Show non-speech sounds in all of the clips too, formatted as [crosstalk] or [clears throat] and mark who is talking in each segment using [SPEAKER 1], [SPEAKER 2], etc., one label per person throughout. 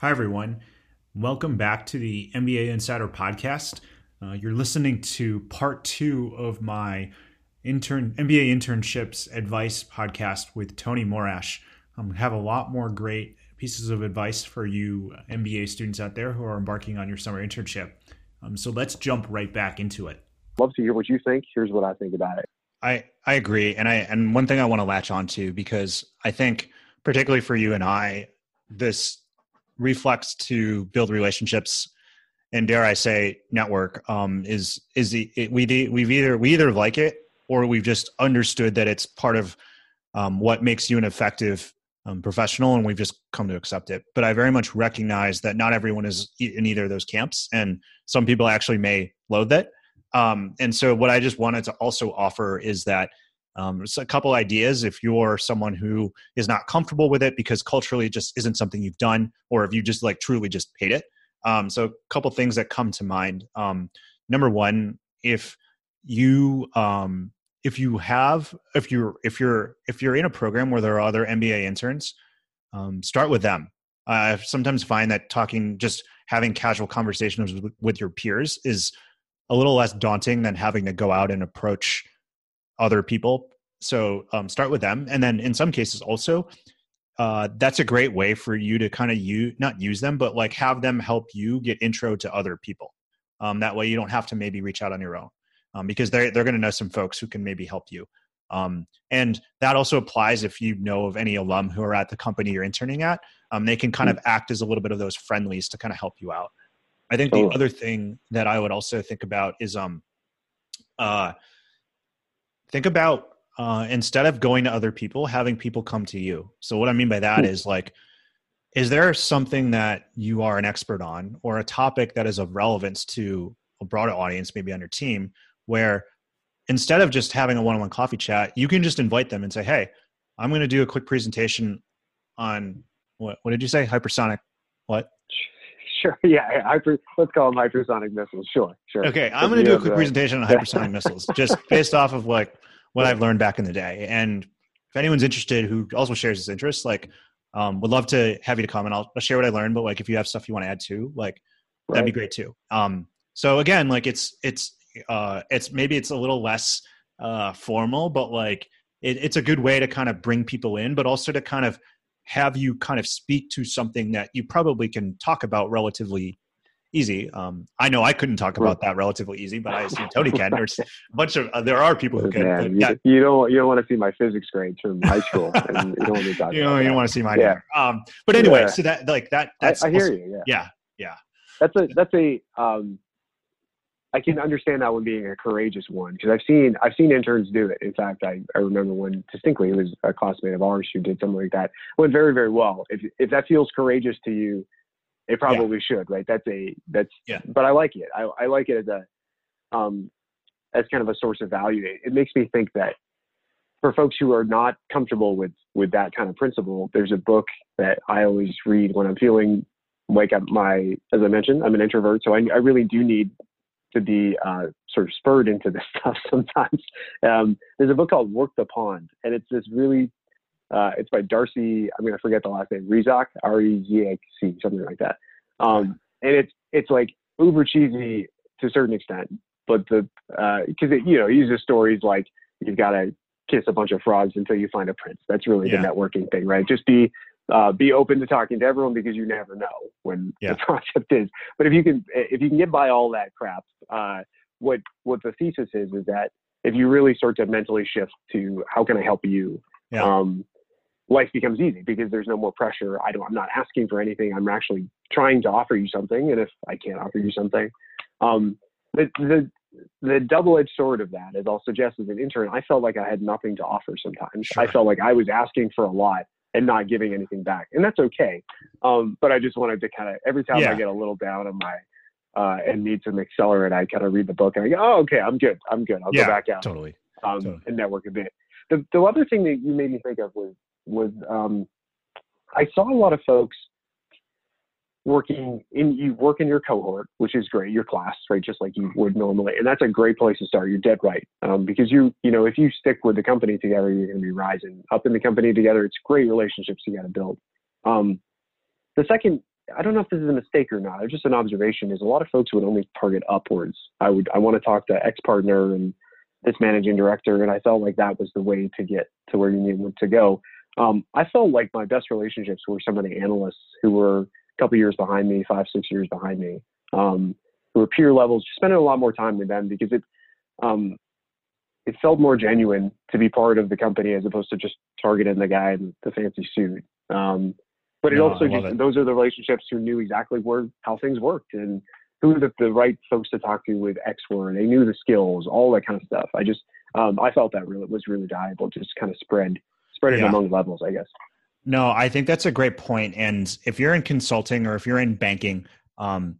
[SPEAKER 1] Hi, everyone. Welcome back to the MBA Insider Podcast. Uh, you're listening to part two of my intern MBA internships advice podcast with Tony Morash. Um, have a lot more great pieces of advice for you MBA students out there who are embarking on your summer internship. Um, so let's jump right back into it.
[SPEAKER 2] Love to hear what you think. Here's what I think about it.
[SPEAKER 1] I I agree, and I and one thing I want to latch on to because I think particularly for you and I, this reflex to build relationships and dare I say network um, is is the it, we we've either we either like it or we've just understood that it's part of um, what makes you an effective um, professional and we've just come to accept it. But i very much recognize that not everyone is in either of those camps and some people actually may loathe it. Um, and so what i just wanted to also offer is that um, a couple ideas if you're someone who is not comfortable with it because culturally it just isn't something you've done, or if you just like truly just hate it. Um, so a couple things that come to mind. Um, number one, if you um, if you have if you're if you're if you're in a program where there are other MBA interns, um, start with them. I sometimes find that talking just having casual conversations with, with your peers is a little less daunting than having to go out and approach other people. So um, start with them, and then in some cases also, uh, that's a great way for you to kind of you not use them, but like have them help you get intro to other people. Um, that way, you don't have to maybe reach out on your own um, because they're they're going to know some folks who can maybe help you. Um, and that also applies if you know of any alum who are at the company you're interning at. Um, they can kind of act as a little bit of those friendlies to kind of help you out. I think the other thing that I would also think about is um, uh, think about uh, instead of going to other people, having people come to you. So what I mean by that is like, is there something that you are an expert on or a topic that is of relevance to a broader audience, maybe on your team, where instead of just having a one-on-one coffee chat, you can just invite them and say, "Hey, I'm going to do a quick presentation on what? What did you say? Hypersonic? What?
[SPEAKER 2] Sure. [laughs] Yeah. Hyper, let's call them hypersonic missiles. Sure. Sure.
[SPEAKER 1] Okay. I'm going to do a quick presentation on hypersonic [laughs] missiles, just based off of like what I've learned back in the day. And if anyone's interested who also shares this interest, like, um, would love to have you to come and I'll, I'll, share what I learned. But like, if you have stuff you want to add to, like, right. that'd be great too. Um, so again, like it's it's uh, it's maybe it's a little less uh, formal, but like it, it's a good way to kind of bring people in, but also to kind of have you kind of speak to something that you probably can talk about relatively easy. Um, I know I couldn't talk about that relatively easy, but I assume Tony can. There's [laughs] a bunch of uh, there are people who can.
[SPEAKER 2] Man, yeah. you, you, don't you don't want to see my physics grades from high school, [laughs] and you don't want to talk.
[SPEAKER 1] you know, you don't want to see mine. Yeah. Um, but anyway, yeah. so that like that. That's
[SPEAKER 2] I, I hear also, you.
[SPEAKER 1] Yeah. Yeah. Yeah.
[SPEAKER 2] That's a that's a um, I can understand that one being a courageous one because I've seen I've seen interns do it. In fact, I, I remember one distinctly. It was a classmate of ours who did something like that. It went very very well. If if that feels courageous to you, it probably yeah. should, right? That's a that's yeah. But I like it. I, I like it as a um as kind of a source of value. It, it makes me think that for folks who are not comfortable with with that kind of principle, there's a book that I always read when I'm feeling like my as I mentioned, I'm an introvert, so I, I really do need to be uh, sort of spurred into this [laughs] stuff sometimes. Um, there's a book called Work the Pond, and it's this really uh, it's by Darcy. I'm going to forget the last name. Rezac, R-E-Z-A-C, something like that. Um, and it's it's like uber cheesy to a certain extent, but the because uh, it you know uses stories like you've got to kiss a bunch of frogs until you find a prince. That's really yeah. the networking thing, right? Just be uh, be open to talking to everyone because you never know when yeah. [laughs] the concept is. But if you can if you can get by all that crap, uh, what what the thesis is is that if you really start to mentally shift to how can I help you, yeah. um, life becomes easy because there's no more pressure. I don't, I'm not asking for anything. I'm actually trying to offer you something. And if I can't offer you something, um, the, the, the double-edged sword of that, as I'll suggest as an intern, I felt like I had nothing to offer sometimes. Sure. I felt like I was asking for a lot and not giving anything back, and that's okay. Um, but I just wanted to kind of every time
[SPEAKER 1] Yeah.
[SPEAKER 2] I get a little down on my uh, and need some accelerant, I kind of read the book and I go, oh, okay, I'm good, I'm good. I'll
[SPEAKER 1] Yeah,
[SPEAKER 2] go back out
[SPEAKER 1] Totally.
[SPEAKER 2] um,
[SPEAKER 1] Totally.
[SPEAKER 2] and network a bit. The the other thing that you made me think of was was um, I saw a lot of folks working in you work in your cohort, which is great, your class, right, just like you would normally, and that's a great place to start. You're dead right, um, because you you know if you stick with the company together, you're going to be rising up in the company together. It's great relationships you got to build. Um, the second, I don't know if this is a mistake or not. Just an observation. Is a lot of folks would only target upwards. I would I want to talk to ex partner and this managing director, and I felt like that was the way to get to where you needed to go. Um, I felt like my best relationships were some of the analysts who were couple years behind me, five, six years behind me, um, who were peer levels. Spending a lot more time with them because it um, it felt more genuine to be part of the company as opposed to just targeting the guy in the fancy suit. Um, but it
[SPEAKER 1] No,
[SPEAKER 2] also just
[SPEAKER 1] it.
[SPEAKER 2] those are the relationships who knew exactly where how things worked and who the, the right folks to talk to with X were. They knew the skills, all that kind of stuff. I just um, I felt that really was really valuable. Just kind of spread spread it
[SPEAKER 1] Yeah.
[SPEAKER 2] among levels, I guess.
[SPEAKER 1] No, I think that's a great point. And if you're in consulting or if you're in banking, um,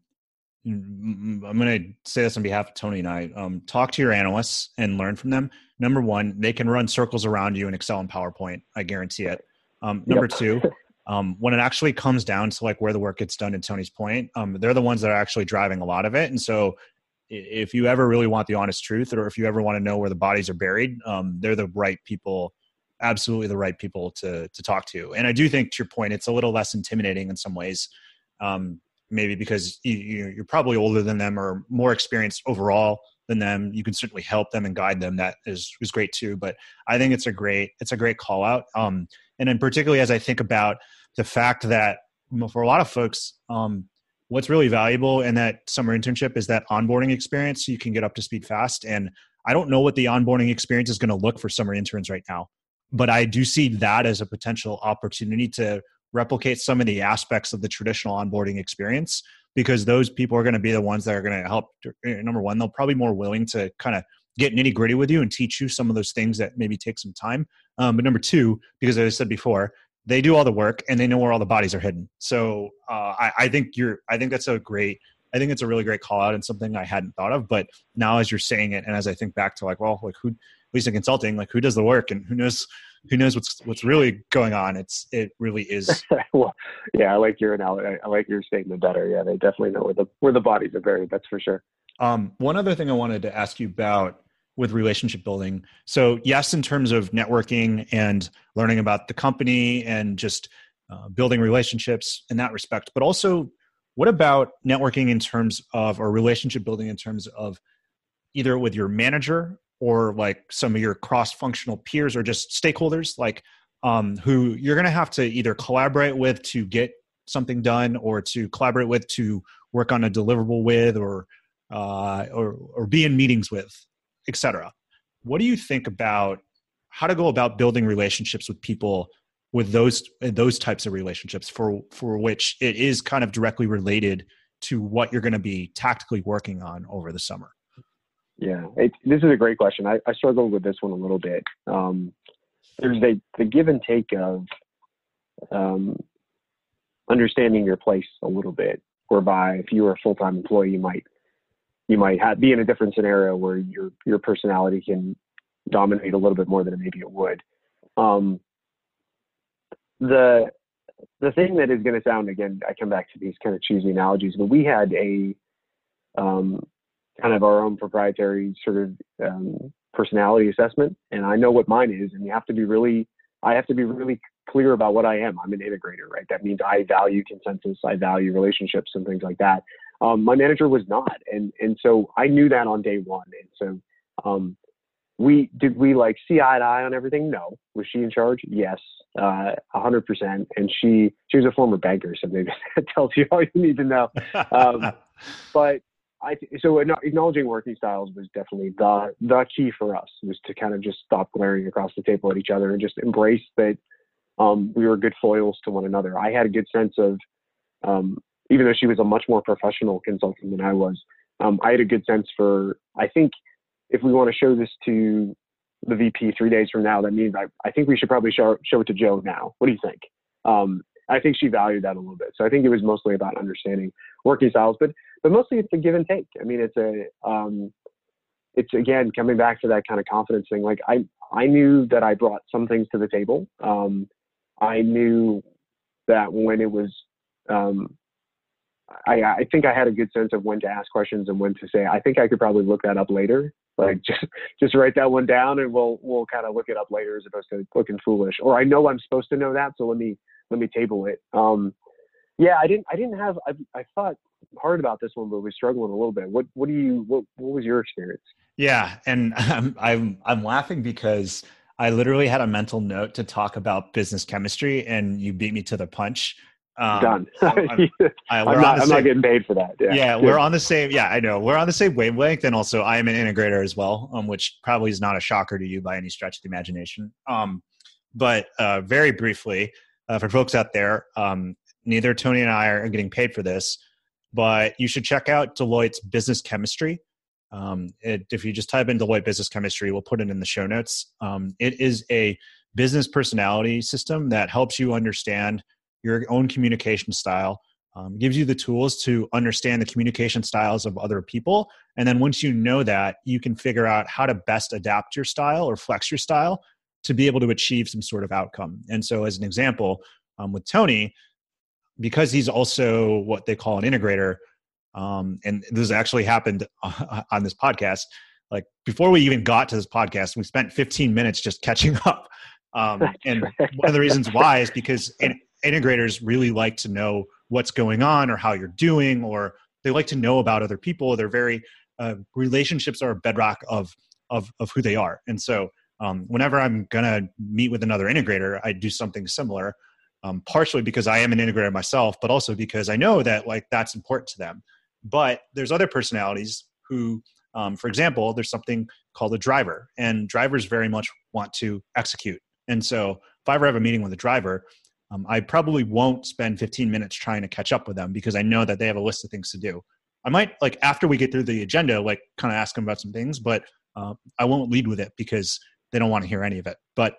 [SPEAKER 1] I'm going to say this on behalf of Tony and I. Um, talk to your analysts and learn from them. Number one, they can run circles around you in Excel and PowerPoint. I guarantee it. Um, number
[SPEAKER 2] Yep.
[SPEAKER 1] two, [laughs] um, when it actually comes down to like where the work gets done, in Tony's point, um, they're the ones that are actually driving a lot of it. And so, if you ever really want the honest truth, or if you ever want to know where the bodies are buried, um, they're the right people absolutely the right people to to talk to. And I do think, to your point, it's a little less intimidating in some ways, um, maybe because you, you- you're probably older than them or more experienced overall than them. You can certainly help them and guide them. That is is great too. But I think it's a great it's a great call out. Um, and then particularly as I think about the fact that for a lot of folks. Um, What's really valuable in that summer internship is that onboarding experience. You can get up to speed fast. And I don't know what the onboarding experience is going to look for summer interns right now but I do see that as a potential opportunity to replicate some of the aspects of the traditional onboarding experience because those people are going to be the ones that are going to help. eh, Number one, they'll probably more willing to kind of get nitty gritty with you and teach you some of those things that maybe take some time. Um, but number two, because as I said before, they do all the work and they know where all the bodies are hidden. So uh, I, I think you're. I think that's a great. I think it's a really great call out and something I hadn't thought of. But now, as you're saying it, and as I think back to like, well, like who, at least in consulting, like who does the work and who knows who knows what's what's really going on. It's it really is. [laughs]
[SPEAKER 2] well, yeah, I like your analogy. I, like your statement better. Yeah, they definitely know where the where the bodies are buried. That's for sure.
[SPEAKER 1] Um, one other thing I wanted to ask you about with relationship building. So yes, in terms of networking and learning about the company and just uh, building relationships in that respect, but also what about networking in terms of or relationship building in terms of either with your manager or like some of your cross-functional peers or just stakeholders like um, who you're going to have to either collaborate with to get something done or to collaborate with to work on a deliverable with or uh, or or be in meetings with etc what do you think about how to go about building relationships with people with those those types of relationships for for which it is kind of directly related to what you're going to be tactically working on over the summer
[SPEAKER 2] Yeah, it, this is a great question. I, I struggled with this one a little bit. Um, there's the, the give and take of um, understanding your place a little bit, whereby if you were a full time employee, you might you might have, be in a different scenario where your your personality can dominate a little bit more than maybe it would. Um, the the thing that is going to sound again, I come back to these kind of cheesy analogies, but we had a um, kind of our own proprietary sort of um, personality assessment, and I know what mine is, and you have to be really, I have to be really clear about what I am. I'm an integrator, right? That means I value consensus, I value relationships, and things like that. Um, my manager was not, and and so I knew that on day one, and so um, we did we like see eye to eye on everything? No. Was she in charge? Yes, uh, a hundred percent. And she she was a former banker, so maybe [laughs] that tells you all you need to know. Um, [laughs] But I so acknowledging working styles was definitely the the key for us was to kind of just stop glaring across the table at each other and just embrace that um, we were good foils to one another. I had a good sense of um, even though she was a much more professional consultant than I was, um, I had a good sense for I think if we want to show this to the VP three days from now, that means I, I think we should probably show, show it to Joe now. What do you think? Um, I think she valued that a little bit. So I think it was mostly about understanding working styles, but but mostly it's a give and take. I mean, it's a um, it's again coming back to that kind of confidence thing. Like I I knew that I brought some things to the table. Um, I knew that when it was um, I, I think I had a good sense of when to ask questions and when to say. I think I could probably look that up later. Like [laughs] just just write that one down and we'll we'll kind of look it up later as opposed to looking foolish. Or I know I'm supposed to know that, so let me let me table it. Um, yeah, I didn't I didn't have I, I thought hard about this one, but was struggling a little bit. What what do you what what was your experience?
[SPEAKER 1] Yeah, and [laughs] I'm I'm I'm laughing because I literally had a mental note to talk about business chemistry, and you beat me to the punch.
[SPEAKER 2] Um, Done. [laughs] I'm, I, am not, I'm not getting paid for that.
[SPEAKER 1] Yeah. yeah, we're on the same. Yeah, I know we're on the same wavelength, and also I am an integrator as well, um, which probably is not a shocker to you by any stretch of the imagination. Um, but uh, very briefly, uh, for folks out there, um, neither Tony and I are getting paid for this, but you should check out Deloitte's business chemistry. Um, it, if you just type in Deloitte business chemistry, we'll put it in the show notes. Um, it is a business personality system that helps you understand your own communication style, um, gives you the tools to understand the communication styles of other people. And then once you know that, you can figure out how to best adapt your style or flex your style to be able to achieve some sort of outcome. And so, as an example, um, with Tony, because he's also what they call an integrator, um, and this actually happened [laughs] on this podcast. Like before we even got to this podcast, we spent 15 minutes just catching [laughs] up. Um, and one of the reasons why is because in, integrators really like to know what's going on or how you're doing, or they like to know about other people. They're very uh, relationships are a bedrock of of of who they are, and so um, whenever I'm gonna meet with another integrator, I do something similar. Um, partially because I am an integrator myself, but also because I know that like that's important to them. But there's other personalities who, um, for example, there's something called a driver, and drivers very much want to execute. And so if I ever have a meeting with a driver, um, I probably won't spend 15 minutes trying to catch up with them because I know that they have a list of things to do. I might like after we get through the agenda, like kind of ask them about some things, but uh, I won't lead with it because they don't want to hear any of it. But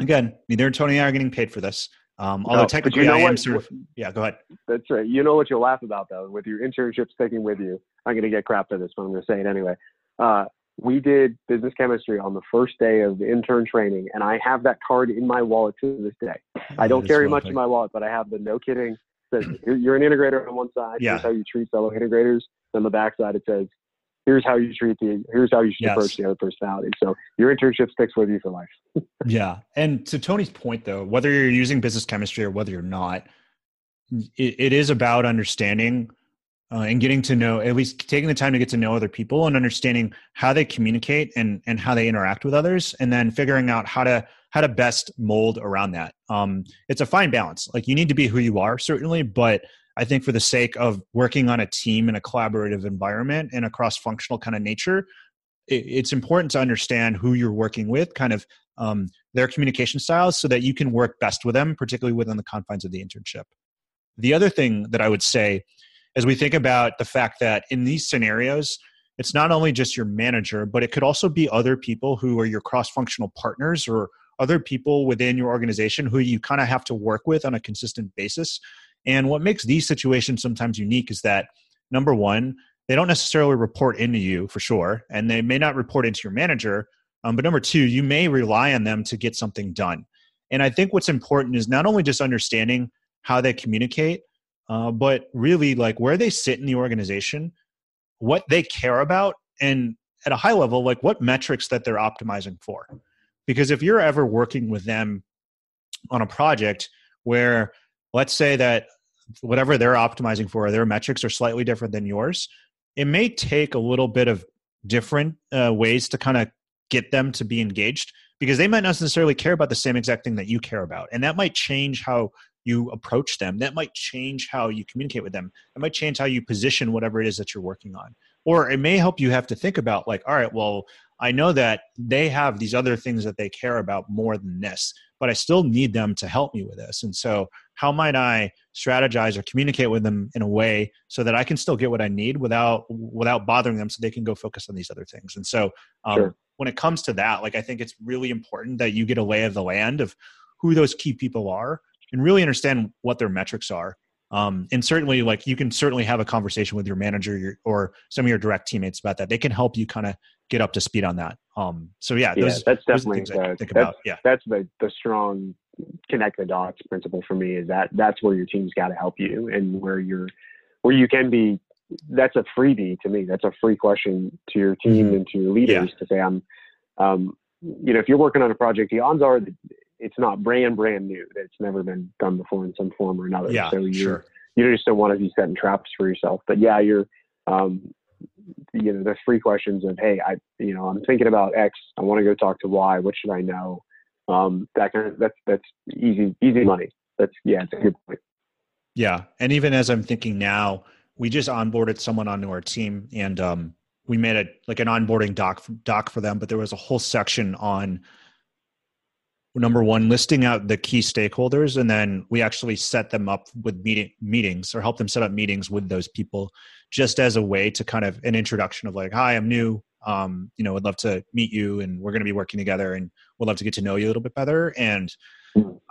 [SPEAKER 1] again, neither Tony and I are getting paid for this. Um, although no, technically, you know I am what, sort of. Yeah, go ahead.
[SPEAKER 2] That's right. You know what you'll laugh about though, with your internship sticking with you. I'm going to get crap for this, but I'm going to say it anyway. Uh, we did business chemistry on the first day of the intern training, and I have that card in my wallet to this day. I don't carry much in my wallet, but I have the no kidding. Says you're an integrator on one side. Yeah. Here's how you treat fellow integrators. On the back side, it says here's how you treat the here's how you should yes. approach the other personality. So your internship sticks with you for life. [laughs]
[SPEAKER 1] yeah, and to Tony's point, though, whether you're using business chemistry or whether you're not, it, it is about understanding uh, and getting to know at least taking the time to get to know other people and understanding how they communicate and and how they interact with others and then figuring out how to how to best mold around that. Um, it's a fine balance. Like you need to be who you are certainly but i think for the sake of working on a team in a collaborative environment and a cross-functional kind of nature it, it's important to understand who you're working with kind of um, their communication styles so that you can work best with them particularly within the confines of the internship. The other thing that i would say as we think about the fact that in these scenarios, it's not only just your manager, but it could also be other people who are your cross functional partners or other people within your organization who you kind of have to work with on a consistent basis. And what makes these situations sometimes unique is that number one, they don't necessarily report into you for sure, and they may not report into your manager. Um, but number two, you may rely on them to get something done. And I think what's important is not only just understanding how they communicate, uh, but really like where they sit in the organization, what they care about, and at a high level, like what metrics that they're optimizing for. Because if you're ever working with them on a project where, let's say that whatever they're optimizing for, their metrics are slightly different than yours, it may take a little bit of different uh, ways to kind of get them to be engaged because they might not necessarily care about the same exact thing that you care about. And that might change how you approach them. That might change how you communicate with them. It might change how you position whatever it is that you're working on. Or it may help you have to think about, like, all right, well, I know that they have these other things that they care about more than this, but I still need them to help me with this. And so, how might I strategize or communicate with them in a way so that I can still get what I need without without bothering them, so they can go focus on these other things? And so, um, sure. when it comes to that, like I think it's really important that you get a lay of the land of who those key people are and really understand what their metrics are. Um, and certainly, like you can certainly have a conversation with your manager your, or some of your direct teammates about that. They can help you kind of get up to speed on that. Um, so yeah,
[SPEAKER 2] yeah
[SPEAKER 1] those,
[SPEAKER 2] that's
[SPEAKER 1] those
[SPEAKER 2] definitely
[SPEAKER 1] the
[SPEAKER 2] the, that's, Yeah, that's the the strong connect the dots principle for me. Is that that's where your team's got to help you, and where you're where you can be. That's a freebie to me. That's a free question to your team mm-hmm. and to your leaders yeah. to say, I'm, um, you know, if you're working on a project, the odds are that it's not brand brand new. That it's never been done before in some form or another.
[SPEAKER 1] Yeah,
[SPEAKER 2] so you
[SPEAKER 1] sure.
[SPEAKER 2] you just don't want to be setting traps for yourself. But yeah you're um you know there's three questions of hey i you know i'm thinking about x i want to go talk to y what should i know? Um that kind of that's that's easy easy money. That's yeah it's a good point.
[SPEAKER 1] Yeah and even as i'm thinking now we just onboarded someone onto our team and um we made a like an onboarding doc doc for them but there was a whole section on number one listing out the key stakeholders and then we actually set them up with meeting meetings or help them set up meetings with those people just as a way to kind of an introduction of like hi i'm new. Um, you know I'd love to meet you and we're going to be working together and we'd love to get to know you a little bit better. And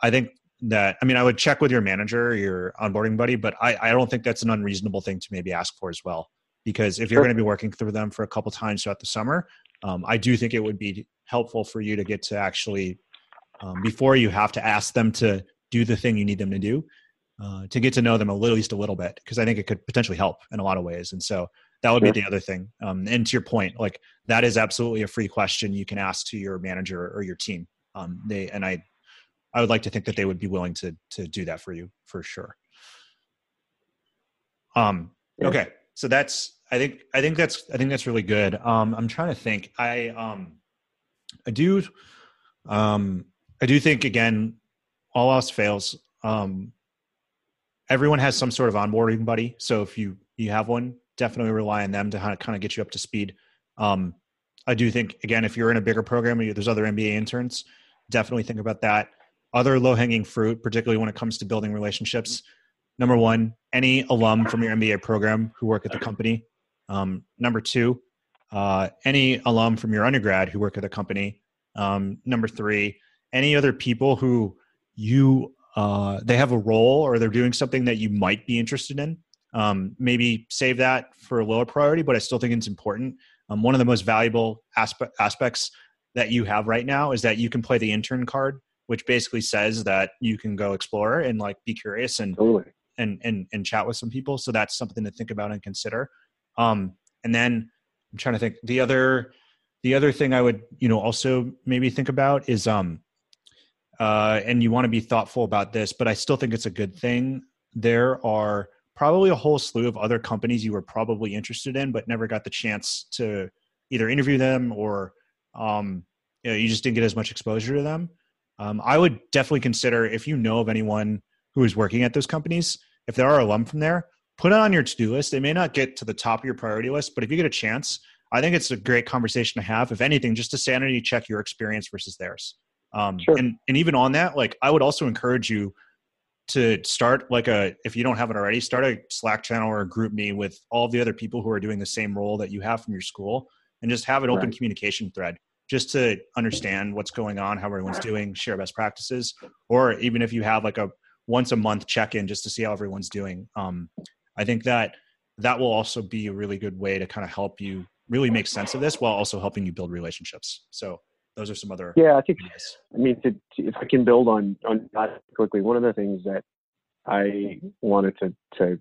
[SPEAKER 1] i think that i mean i would check with your manager your onboarding buddy but i, I don't think that's an unreasonable thing to maybe ask for as well. Because if you're going to be working through them for a couple times throughout the summer um, i do think it would be helpful for you to get to actually um, before you have to ask them to do the thing you need them to do uh, to get to know them at least a little bit because i think it could potentially help in a lot of ways. And so that would be the other thing. Um, and to your point like that is absolutely a free question you can ask to your manager or your team. Um, they and i i would like to think that they would be willing to to do that for you for sure. Um okay. So that's i think i think that's i think that's really good. Um i'm trying to think. I um i do um I do think again, all else fails. Um, everyone has some sort of onboarding buddy. So if you you have one, definitely rely on them to kind of get you up to speed. Um, I do think again, if you're in a bigger program, and there's other MBA interns. Definitely think about that. Other low hanging fruit, particularly when it comes to building relationships. Number one, any alum from your MBA program who work at the company. Um, number two, uh, any alum from your undergrad who work at the company. Um, number three, any other people who you uh, they have a role or they're doing something that you might be interested in um, maybe save that for a lower priority but i still think it's important. Um, one of the most valuable aspe- aspects that you have right now is that you can play the intern card which basically says that you can go explore and like be curious and
[SPEAKER 2] totally.
[SPEAKER 1] and, and and chat with some people. So that's something to think about and consider. Um, and then i'm trying to think the other the other thing i would you know also maybe think about is um uh, and you want to be thoughtful about this, but I still think it's a good thing. There are probably a whole slew of other companies you were probably interested in, but never got the chance to either interview them or um, you, know, you just didn't get as much exposure to them. Um, I would definitely consider if you know of anyone who is working at those companies, if there are alum from there, put it on your to-do list. It may not get to the top of your priority list, but if you get a chance, I think it's a great conversation to have. If anything, just to sanity check your experience versus theirs. Um, sure. and, and even on that, like I would also encourage you to start like a, if you don't have it already, start a Slack channel or a GroupMe with all the other people who are doing the same role that you have from your school and just have an open right. communication thread just to understand what's going on, how everyone's doing, share best practices, or even if you have like a once a month check in just to see how everyone's doing. Um, I think that that will also be a really good way to kind of help you really make sense of this while also helping you build relationships. So those are some other
[SPEAKER 2] yeah i think ideas. i mean to, if i can build on on that quickly one of the things that i wanted to to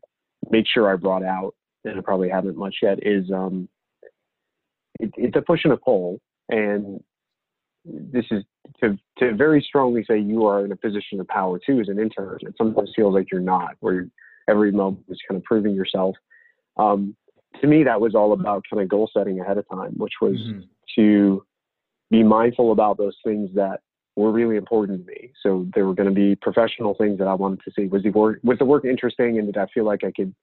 [SPEAKER 2] make sure i brought out and i probably haven't much yet is um it, it's a push and a pull and this is to to very strongly say you are in a position of power too as an intern it sometimes feels like you're not where every moment is kind of proving yourself um, to me that was all about kind of goal setting ahead of time which was mm-hmm. to be mindful about those things that were really important to me. So there were going to be professional things that I wanted to see. Was the work was the work interesting, and did I feel like I could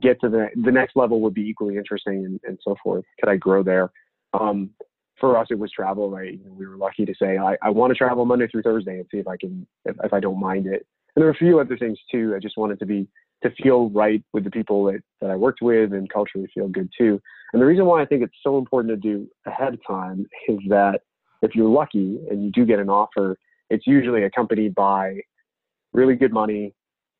[SPEAKER 2] get to the the next level would be equally interesting, and, and so forth? Could I grow there? Um, for us, it was travel. Right, we were lucky to say I, I want to travel Monday through Thursday and see if I can if, if I don't mind it. And there were a few other things too. I just wanted to be to feel right with the people that, that I worked with and culturally feel good too. And the reason why I think it's so important to do ahead of time is that if you're lucky and you do get an offer, it's usually accompanied by really good money,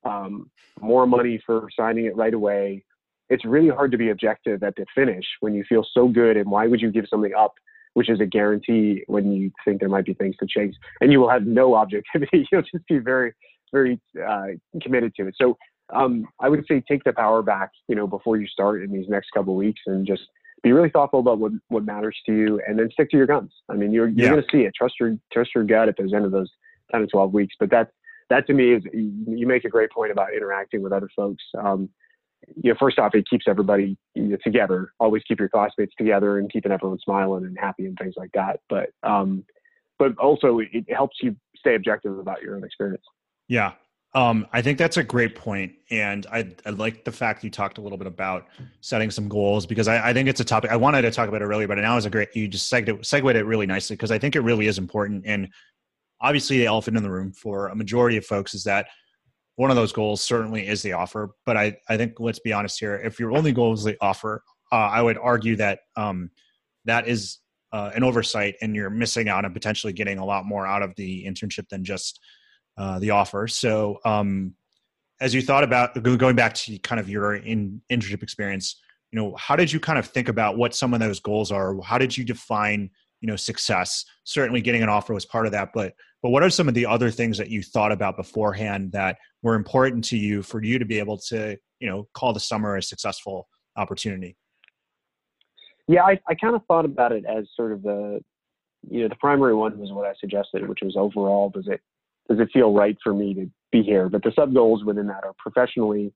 [SPEAKER 2] um, more money for signing it right away. It's really hard to be objective at the finish when you feel so good. And why would you give something up, which is a guarantee when you think there might be things to chase? And you will have no [laughs] objectivity. You'll just be very, very uh, committed to it. So um, I would say take the power back, you know, before you start in these next couple of weeks and just be really thoughtful about what, what matters to you and then stick to your guns. I mean, you're, you're yeah. going to see it. Trust your, trust your gut at the end of those 10 to 12 weeks. But that, that to me is, you make a great point about interacting with other folks. Um, you know, first off, it keeps everybody together. Always keep your classmates together and keeping everyone smiling and happy and things like that. But, um, but also it helps you stay objective about your own experience.
[SPEAKER 1] Yeah, um, I think that's a great point, and I, I like the fact you talked a little bit about setting some goals because I, I, think it's a topic I wanted to talk about it earlier, but now is a great you just segued it, segued it really nicely because I think it really is important. And obviously, the elephant in the room for a majority of folks is that one of those goals certainly is the offer. But I, I think let's be honest here: if your only goal is the offer, uh, I would argue that um, that is uh, an oversight, and you're missing out on potentially getting a lot more out of the internship than just uh, the offer. So, um, as you thought about going back to kind of your in, internship experience, you know, how did you kind of think about what some of those goals are? How did you define, you know, success? Certainly, getting an offer was part of that, but but what are some of the other things that you thought about beforehand that were important to you for you to be able to, you know, call the summer a successful opportunity?
[SPEAKER 2] Yeah, I, I kind of thought about it as sort of the, you know, the primary one was what I suggested, which was overall, does it does it feel right for me to be here? But the sub goals within that are professionally.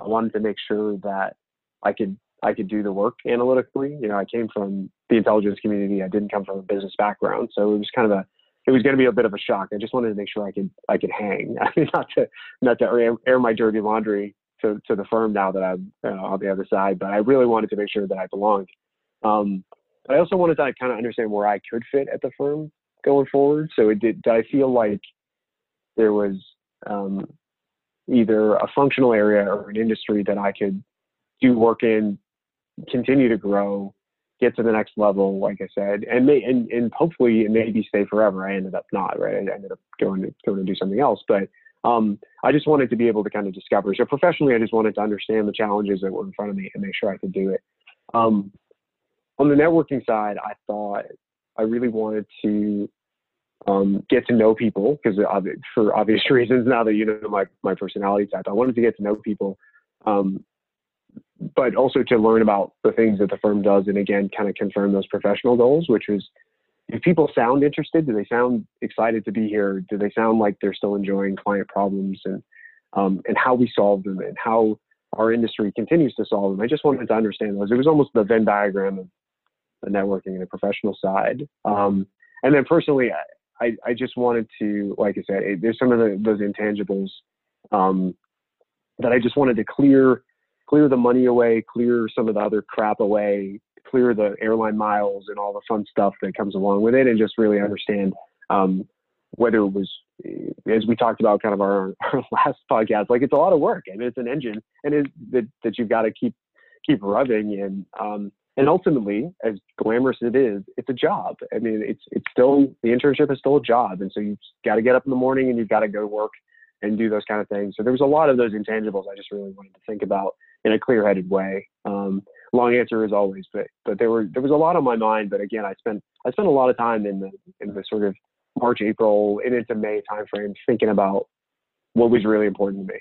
[SPEAKER 2] I wanted to make sure that I could I could do the work analytically. You know, I came from the intelligence community. I didn't come from a business background, so it was kind of a it was going to be a bit of a shock. I just wanted to make sure I could I could hang, [laughs] I mean, not to not to air, my dirty laundry to to the firm now that I'm uh, on the other side, but I really wanted to make sure that I belonged. Um, but I also wanted to kind of understand where I could fit at the firm going forward. So it did. Did I feel like there was um, either a functional area or an industry that I could do work in, continue to grow, get to the next level, like I said, and may, and, and hopefully maybe stay forever. I ended up not, right? I ended up going to going to do something else, but um, I just wanted to be able to kind of discover. So professionally, I just wanted to understand the challenges that were in front of me and make sure I could do it. Um, on the networking side, I thought I really wanted to um, get to know people because for obvious [laughs] reasons now that you know my, my personality type i wanted to get to know people um, but also to learn about the things that the firm does and again kind of confirm those professional goals which was if people sound interested do they sound excited to be here? Do they sound like they're still enjoying client problems and um, and how we solve them and how our industry continues to solve them? I just wanted to understand those. It was almost the venn diagram of the networking and the professional side um, and then personally I, I just wanted to, like I said, it, there's some of the, those intangibles um, that I just wanted to clear, clear the money away, clear some of the other crap away, clear the airline miles and all the fun stuff that comes along with it, and just really understand um, whether it was, as we talked about, kind of our, [laughs] our last podcast, like it's a lot of work and it's an engine, and it, that that you've got to keep keep rubbing and um, and ultimately, as glamorous as it is, it's a job. I mean, it's it's still the internship is still a job, and so you've got to get up in the morning and you've got to go to work and do those kind of things. So there was a lot of those intangibles I just really wanted to think about in a clear-headed way. Um, long answer as always, but but there were there was a lot on my mind. But again, I spent I spent a lot of time in the in the sort of March, April, and into May timeframe thinking about what was really important to me.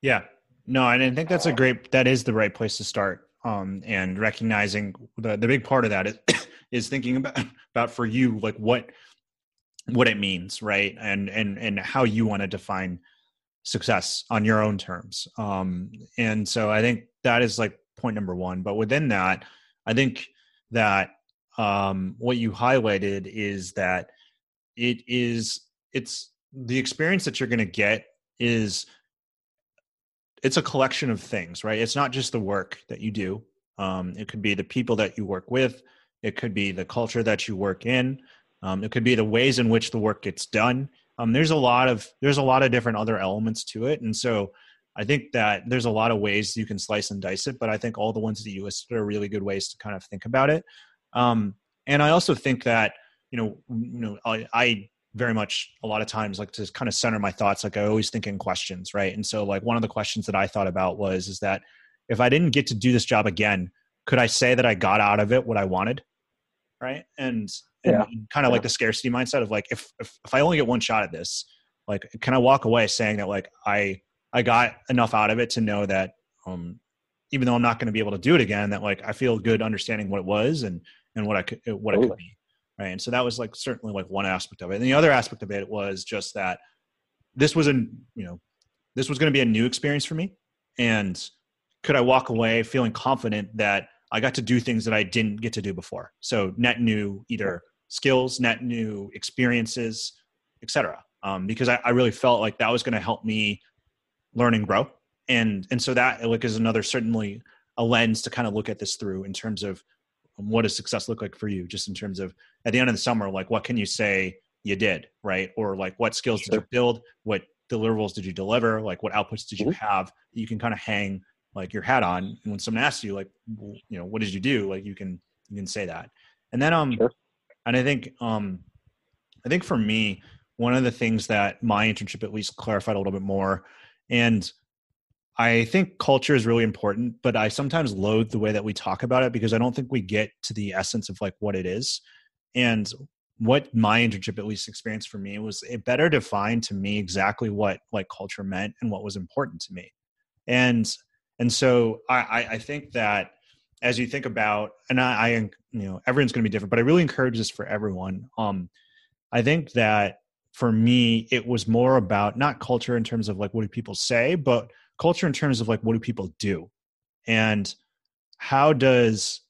[SPEAKER 1] Yeah, no, and I think that's a great that is the right place to start um, and recognizing the, the big part of that is [coughs] is thinking about [coughs] about for you like what what it means right? And and and how you want to define success on your own terms. Um and so i think that is like point number one. But within that i think that um what you highlighted is that it is it's the experience that you're going to get is it's a collection of things, right? It's not just the work that you do. Um, it could be the people that you work with. It could be the culture that you work in. Um, it could be the ways in which the work gets done. Um, there's a lot of there's a lot of different other elements to it, and so I think that there's a lot of ways you can slice and dice it, but I think all the ones that you listed are really good ways to kind of think about it. Um, and I also think that you know, you know, I, I very much a lot of times like to kind of center my thoughts. Like I always think in questions, right? And so like one of the questions that I thought about was is that if I didn't get to do this job again, could I say that I got out of it what I wanted? Right. And, and,
[SPEAKER 2] Yeah.
[SPEAKER 1] and kind of like the scarcity mindset of like, if, if, if I only get one shot at this, like, can I walk away saying that like I, I got enough out of it to know that, um, even though I'm not going to be able to do it again, that like I feel good understanding what it was and, and what I could, what it could be. Right. And so that was like certainly like one aspect of it. And the other aspect of it was just that this was an, you know, this was going to be a new experience for me. And could I walk away feeling confident that I got to do things that I didn't get to do before? So net new either skills, net new experiences, etc. Um, because I, I really felt like that was going to help me learn and grow. And and so that like is another certainly a lens to kind of look at this through in terms of what does success look like for you, just in terms of at the end of the summer, like what can you say you did, right? Or like what skills did you build? What deliverables did you deliver? Like what outputs did you
[SPEAKER 2] Mhm.
[SPEAKER 1] have that you can kind of hang like your hat on? And when someone asks you, like, you know, what did you do? Like you can you can say that. And then um,
[SPEAKER 2] Sure.
[SPEAKER 1] and I think um, I think for me, one of the things that my internship at least clarified a little bit more, and I think culture is really important, but I sometimes loathe the way that we talk about it because I don't think we get to the essence of like what it is. And what my internship at least experienced for me was it better defined to me exactly what like culture meant and what was important to me. And and so I, I, think that as you think about and I, I you know everyone's going to be different, but I really encourage this for everyone. Um, I think that for me it was more about not culture in terms of like what do people say, but culture in terms of like what do people do? And how does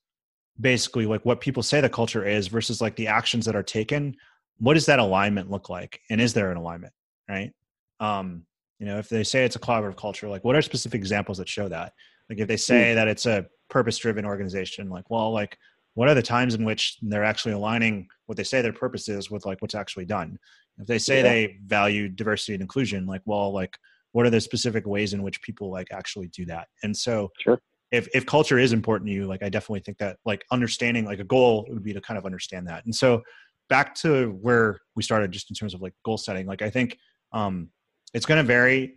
[SPEAKER 1] basically like what people say the culture is versus like the actions that are taken what does that alignment look like? And is there an alignment right? Um you know if they say it's a collaborative culture like what are specific examples that show that? Like if they say that it's a purpose driven organization like well like what are the times in which they're actually aligning what they say their purpose is with like what's actually done? If they say
[SPEAKER 2] Yeah.
[SPEAKER 1] they value diversity and inclusion like well like what are the specific ways in which people like actually do that and so
[SPEAKER 2] Sure.
[SPEAKER 1] if if culture is important to you like i definitely think that like understanding like a goal would be to kind of understand that and so back to where we started just in terms of like goal setting like i think um it's going to vary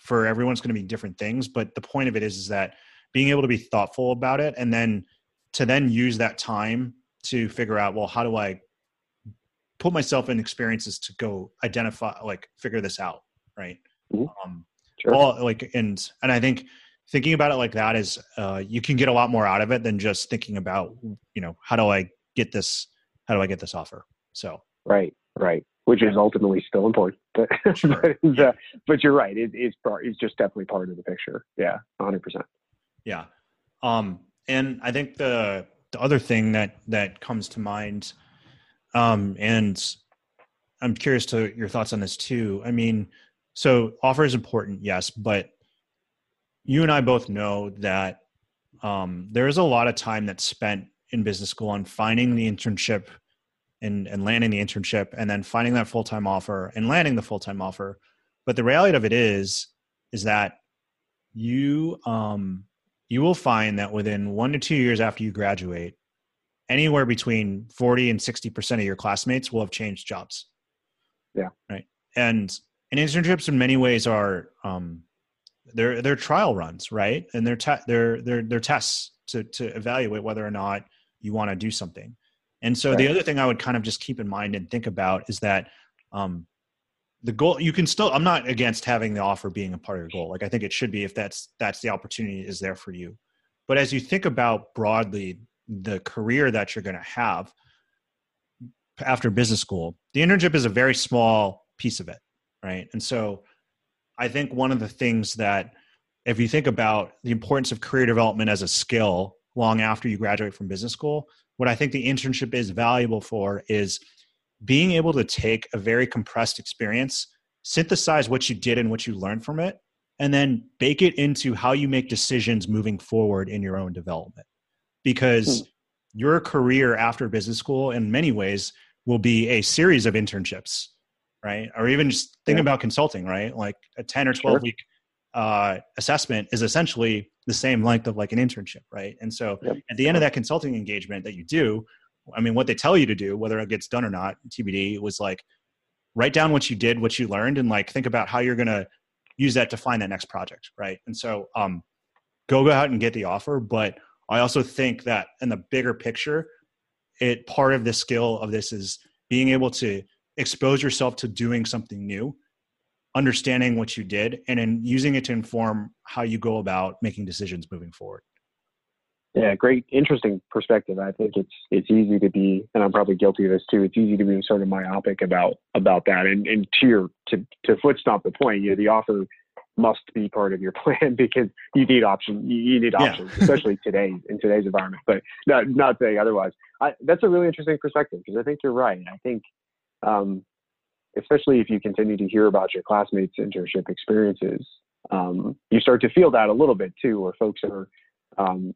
[SPEAKER 1] for everyone's going to be different things but the point of it is is that being able to be thoughtful about it and then to then use that time to figure out well how do i put myself in experiences to go identify like figure this out right. Um
[SPEAKER 2] Sure.
[SPEAKER 1] all like and and i think thinking about it like that is uh you can get a lot more out of it than just thinking about you know how do i get this how do i get this offer so
[SPEAKER 2] Right, right. Which is ultimately still important, [laughs] but
[SPEAKER 1] Sure.
[SPEAKER 2] but, uh, but you're right. It, it's part. It's just definitely part of the picture. Yeah, 100. percent
[SPEAKER 1] yeah um and i think the the other thing that that comes to mind um and i'm curious to your thoughts on this too i mean so offer is important yes but you and i both know that um there is a lot of time that's spent in business school on finding the internship and and landing the internship and then finding that full-time offer and landing the full-time offer but the reality of it is is that you um you will find that within one to two years after you graduate, anywhere between 40 and 60% of your classmates will have changed jobs.
[SPEAKER 2] Yeah.
[SPEAKER 1] Right. And, and internships in many ways are, um, they're, they're trial runs, right? And they're, te- they're, they're, they're tests to, to evaluate whether or not you want to do something. And so the other thing I would kind of just keep in mind and think about is that, um, the goal you can still i'm not against having the offer being a part of your goal like i think it should be if that's that's the opportunity is there for you but as you think about broadly the career that you're going to have after business school the internship is a very small piece of it right and so i think one of the things that if you think about the importance of career development as a skill long after you graduate from business school what i think the internship is valuable for is being able to take a very compressed experience, synthesize what you did and what you learned from it, and then bake it into how you make decisions moving forward in your own development. Because
[SPEAKER 2] Hmm.
[SPEAKER 1] your career after business school, in many ways, will be a series of internships, right? Or even just think
[SPEAKER 2] Yeah.
[SPEAKER 1] about consulting, right? Like a 10 or 12
[SPEAKER 2] Sure.
[SPEAKER 1] week uh, assessment is essentially the same length of like an internship, right? And so yep. at the end of that consulting engagement that you do, I mean, what they tell you to do, whether it gets done or not, TBD, was like write down what you did, what you learned, and like think about how you're going to use that to find that next project, right? And so, um, go go out and get the offer. But I also think that in the bigger picture, it part of the skill of this is being able to expose yourself to doing something new understanding what you did and then using it to inform how you go about making decisions moving forward.
[SPEAKER 2] Yeah great interesting perspective. I think it's it's easy to be and i'm probably guilty of this too it's easy to be sort of myopic about about that. And and to your to to foot stomp the point you know the offer must be part of your [laughs] plan because you need options you need options yeah. especially [laughs] today in today's environment. But not not saying otherwise. I, that's a really interesting perspective because i think you're right. I think um, especially if you continue to hear about your classmates' internship experiences, um, you start to feel that a little bit too, where folks are um,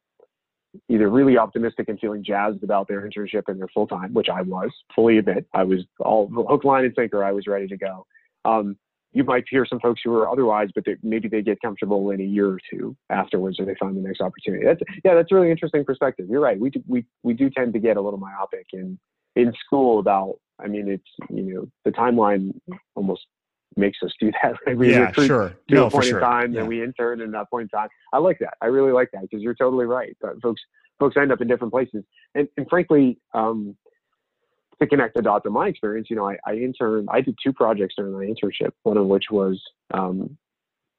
[SPEAKER 2] either really optimistic and feeling jazzed about their internship and their full time, which I was, fully admit, I was all hook, line, and sinker. I was ready to go. Um, you might hear some folks who are otherwise, but they, maybe they get comfortable in a year or two afterwards, or they find the next opportunity. That's yeah, that's a really interesting perspective. You're right. We do, we we do tend to get a little myopic in in school about I mean, it's you know the timeline almost makes us do that.
[SPEAKER 1] Right? [laughs] We yeah, sure.
[SPEAKER 2] To
[SPEAKER 1] no,
[SPEAKER 2] a point
[SPEAKER 1] sure.
[SPEAKER 2] in time, yeah. and we intern in that point in time. I like that. I really like that because you're totally right. But folks, folks end up in different places, and and frankly, um, to connect the dots in my experience, you know, I, I interned. I did two projects during my internship. One of which was um,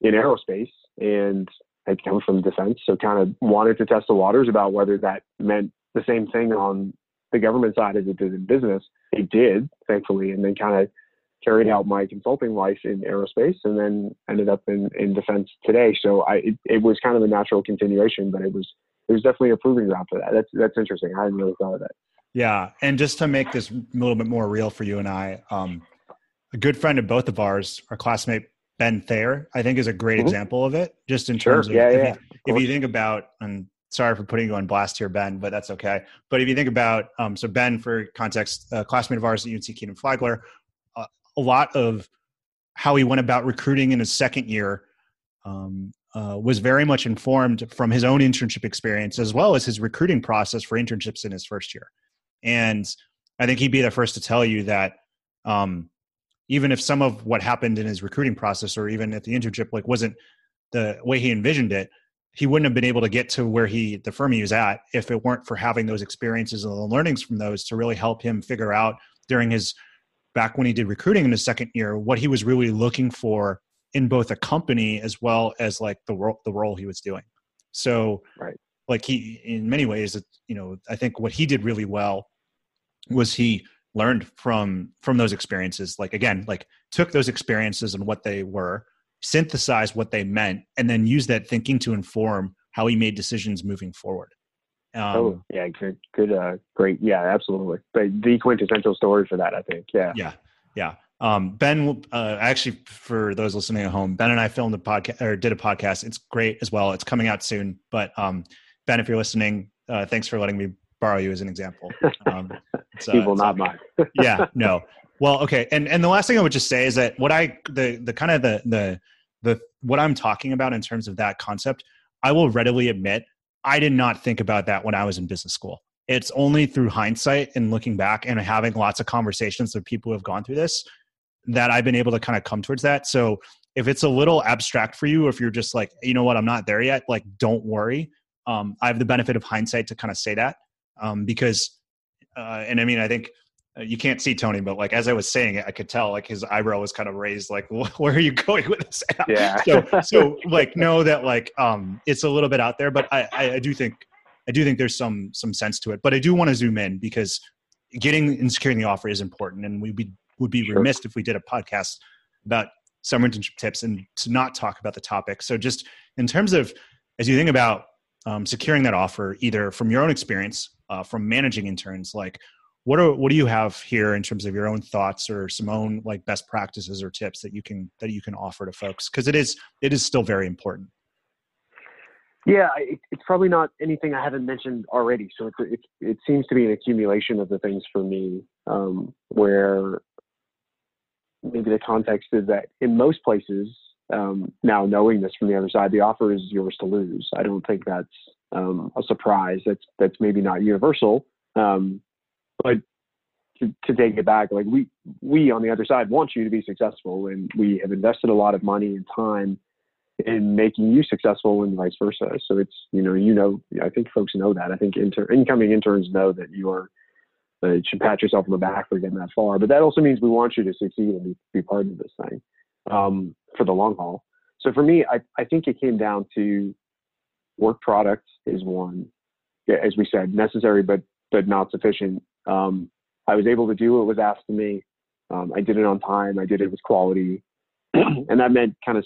[SPEAKER 2] in aerospace, and I come from defense, so kind of wanted to test the waters about whether that meant the same thing on the government side as it did in business. It did, thankfully, and then kind of carried out my consulting life in aerospace and then ended up in, in defense today. So I, it, it was kind of a natural continuation, but it was, it was definitely a proving ground for that. That's, that's interesting. I hadn't really thought of that.
[SPEAKER 1] Yeah. And just to make this a little bit more real for you and I, um, a good friend of both of ours, our classmate Ben Thayer, I think is a great mm-hmm. example of it. Just in terms
[SPEAKER 2] sure. of, yeah, if, yeah,
[SPEAKER 1] you, if you think about, and sorry for putting you on blast here, Ben, but that's okay. But if you think about, um, so Ben, for context, classmate of ours at UNC Kenan Flagler, uh, a lot of how he went about recruiting in his second year um, uh, was very much informed from his own internship experience as well as his recruiting process for internships in his first year. And I think he'd be the first to tell you that um, even if some of what happened in his recruiting process or even at the internship like wasn't the way he envisioned it, he wouldn't have been able to get to where he the firm he was at if it weren't for having those experiences and the learnings from those to really help him figure out during his back when he did recruiting in his second year what he was really looking for in both a company as well as like the role the role he was doing. So
[SPEAKER 2] right.
[SPEAKER 1] like he in many ways you know i think what he did really well was he learned from from those experiences. Like again like took those experiences and what they were synthesize what they meant, and then use that thinking to inform how he made decisions moving forward.
[SPEAKER 2] Um, oh yeah, good, good, uh, great, yeah, absolutely. But the quintessential story for that, I think, yeah,
[SPEAKER 1] yeah, yeah. Um, ben, uh, actually, for those listening at home, Ben and I filmed a podcast or did a podcast. It's great as well. It's coming out soon. But um, Ben, if you're listening, uh, thanks for letting me borrow you as an example. Um, [laughs]
[SPEAKER 2] uh, People not mine. [laughs]
[SPEAKER 1] yeah, no. Well, okay, and and the last thing I would just say is that what I the the kind of the the the what I'm talking about in terms of that concept, I will readily admit I did not think about that when I was in business school. It's only through hindsight and looking back and having lots of conversations with people who have gone through this that I've been able to kind of come towards that. So if it's a little abstract for you, if you're just like, you know what, I'm not there yet, like don't worry. Um, I have the benefit of hindsight to kind of say that um, because, uh, and I mean, I think you can't see Tony, but like as I was saying it, I could tell like his eyebrow was kind of raised. Like, [laughs] where are you going with this?
[SPEAKER 2] Yeah. [laughs]
[SPEAKER 1] so, so like know that like um, it's a little bit out there, but I, I, I do think I do think there's some some sense to it. But I do want to zoom in because getting and securing the offer is important, and we be, would be sure. remiss if we did a podcast about summer internship tips and to not talk about the topic. So just in terms of as you think about um, securing that offer, either from your own experience, uh, from managing interns, like what are what do you have here in terms of your own thoughts or some own like best practices or tips that you can that you can offer to folks because it is it is still very important
[SPEAKER 2] yeah it, it's probably not anything i haven't mentioned already so it's, it, it seems to be an accumulation of the things for me um, where maybe the context is that in most places um, now knowing this from the other side, the offer is yours to lose. I don't think that's um, a surprise. That's that's maybe not universal, um, but to, to take it back, like we we on the other side want you to be successful, and we have invested a lot of money and time in making you successful, and vice versa. So it's you know you know I think folks know that. I think inter- incoming interns know that you are. Uh, should pat yourself on the back for getting that far, but that also means we want you to succeed and be, be part of this thing um, for the long haul. So for me, I, I think it came down to work product is one, as we said, necessary but but not sufficient. Um, I was able to do what was asked of me. Um, I did it on time. I did it with quality, [clears throat] and that meant kind of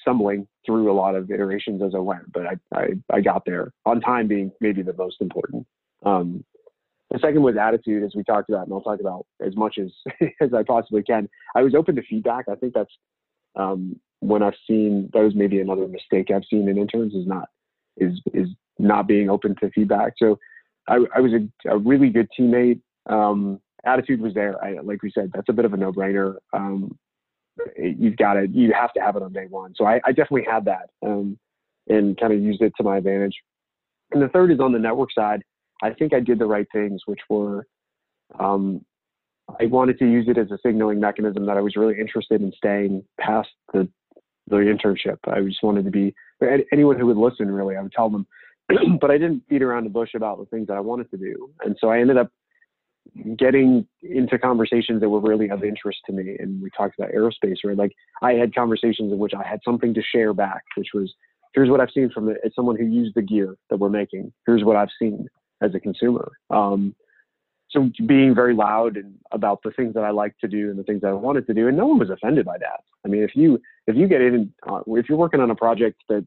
[SPEAKER 2] stumbling through a lot of iterations as I went. But I I, I got there on time, being maybe the most important. Um, the second was attitude, as we talked about, and I'll talk about as much as [laughs] as I possibly can. I was open to feedback. I think that's um, when I've seen that was maybe another mistake I've seen in interns is not is is not being open to feedback. So I, I was a, a, really good teammate. Um, attitude was there. I, like we said, that's a bit of a no-brainer. Um, you've got to, you have to have it on day one. So I, I definitely had that um, and kind of used it to my advantage. And the third is on the network side. I think I did the right things, which were um, I wanted to use it as a signaling mechanism that I was really interested in staying past the the internship. I just wanted to be anyone who would listen. Really, I would tell them, [clears throat] but I didn't beat around the bush about the things that I wanted to do. And so I ended up getting into conversations that were really of interest to me. And we talked about aerospace, right? Like I had conversations in which I had something to share back, which was here's what I've seen from as someone who used the gear that we're making. Here's what I've seen as a consumer. Um, so being very loud and about the things that I like to do and the things that I wanted to do, and no one was offended by that. I mean, if you if you get in, uh, if you're working on a project that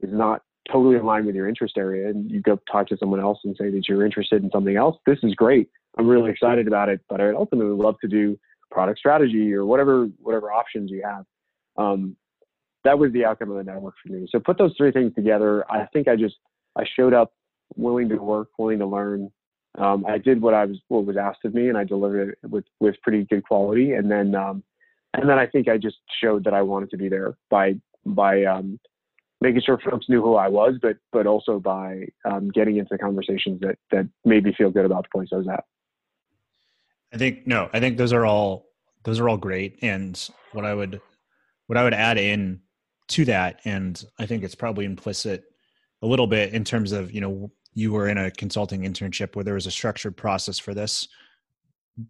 [SPEAKER 2] is not totally line with your interest area, and you go talk to someone else and say that you're interested in something else, this is great. I'm really excited about it, but I'd ultimately love to do product strategy or whatever whatever options you have. Um, that was the outcome of the network for me. So put those three things together. I think I just I showed up willing to work, willing to learn, um, I did what I was what was asked of me, and I delivered it with with pretty good quality. And then um, and then I think I just showed that I wanted to be there by by um, making sure folks knew who I was, but but also by um, getting into conversations that that made me feel good about the place I was at.
[SPEAKER 1] I think no, I think those are all those are all great. And what I would what I would add in to that, and I think it's probably implicit a little bit in terms of you know you were in a consulting internship where there was a structured process for this.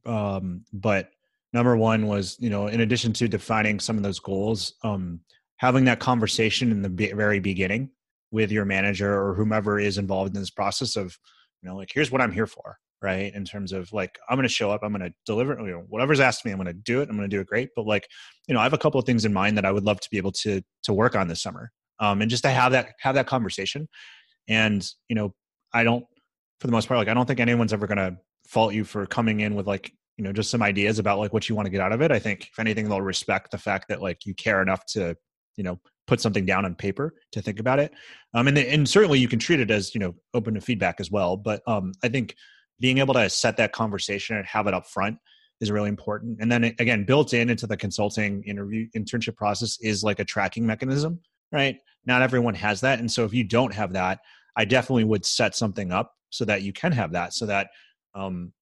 [SPEAKER 1] Um, but number one was, you know, in addition to defining some of those goals, um, having that conversation in the very beginning with your manager or whomever is involved in this process of, you know, like, here's what I'm here for, right? In terms of like, I'm going to show up, I'm going to deliver, you know, whatever's asked me, I'm going to do it. I'm going to do it great. But like, you know, I have a couple of things in mind that I would love to be able to, to work on this summer. Um, and just to have that, have that conversation and, you know, I don't, for the most part, like I don't think anyone's ever going to fault you for coming in with like you know just some ideas about like what you want to get out of it. I think if anything, they'll respect the fact that like you care enough to you know put something down on paper to think about it. Um, and and certainly you can treat it as you know open to feedback as well. But um, I think being able to set that conversation and have it up front is really important. And then again, built in into the consulting interview internship process is like a tracking mechanism, right? Not everyone has that, and so if you don't have that, I definitely would set something up so that you can have that, so that um,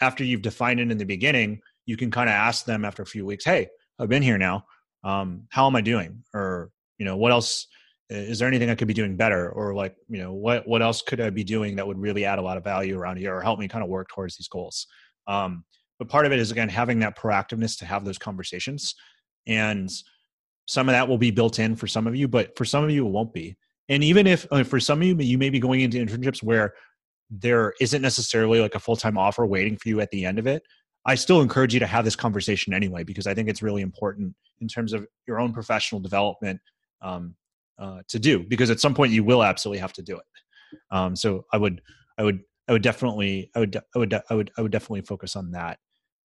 [SPEAKER 1] after you've defined it in the beginning, you can kind of ask them after a few weeks, "Hey, I've been here now. Um, how am I doing?" Or you know, what else? Is there anything I could be doing better? Or like, you know, what what else could I be doing that would really add a lot of value around here or help me kind of work towards these goals? Um, but part of it is again having that proactiveness to have those conversations, and some of that will be built in for some of you, but for some of you it won't be and even if uh, for some of you you may be going into internships where there isn't necessarily like a full-time offer waiting for you at the end of it i still encourage you to have this conversation anyway because i think it's really important in terms of your own professional development um, uh, to do because at some point you will absolutely have to do it um, so i would i would i would definitely i would i would i would i would definitely focus on that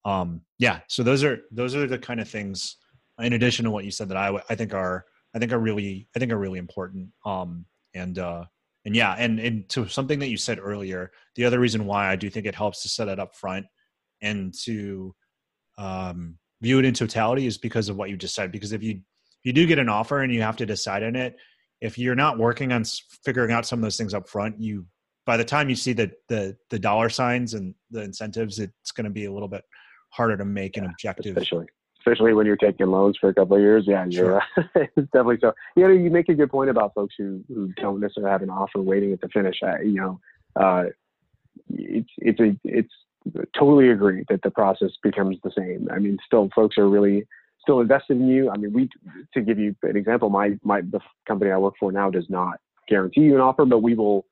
[SPEAKER 1] um, yeah so those are those are the kind of things in addition to what you said that i i think are I think are really I think are really important. Um, and uh, and yeah, and and to something that you said earlier, the other reason why I do think it helps to set it up front and to um, view it in totality is because of what you said. Because if you you do get an offer and you have to decide on it, if you're not working on figuring out some of those things up front, you by the time you see the the the dollar signs and the incentives, it's going to be a little bit harder to make an objective.
[SPEAKER 2] Especially, especially when you're taking loans for a couple of years. Yeah, sure. [laughs] it's definitely so. You know, you make a good point about folks who who don't necessarily have an offer waiting at the finish. I, you know, uh, it's it's a it's totally agree that the process becomes the same. I mean, still, folks are really still invested in you. I mean, we to give you an example, my my the company I work for now does not guarantee you an offer, but we will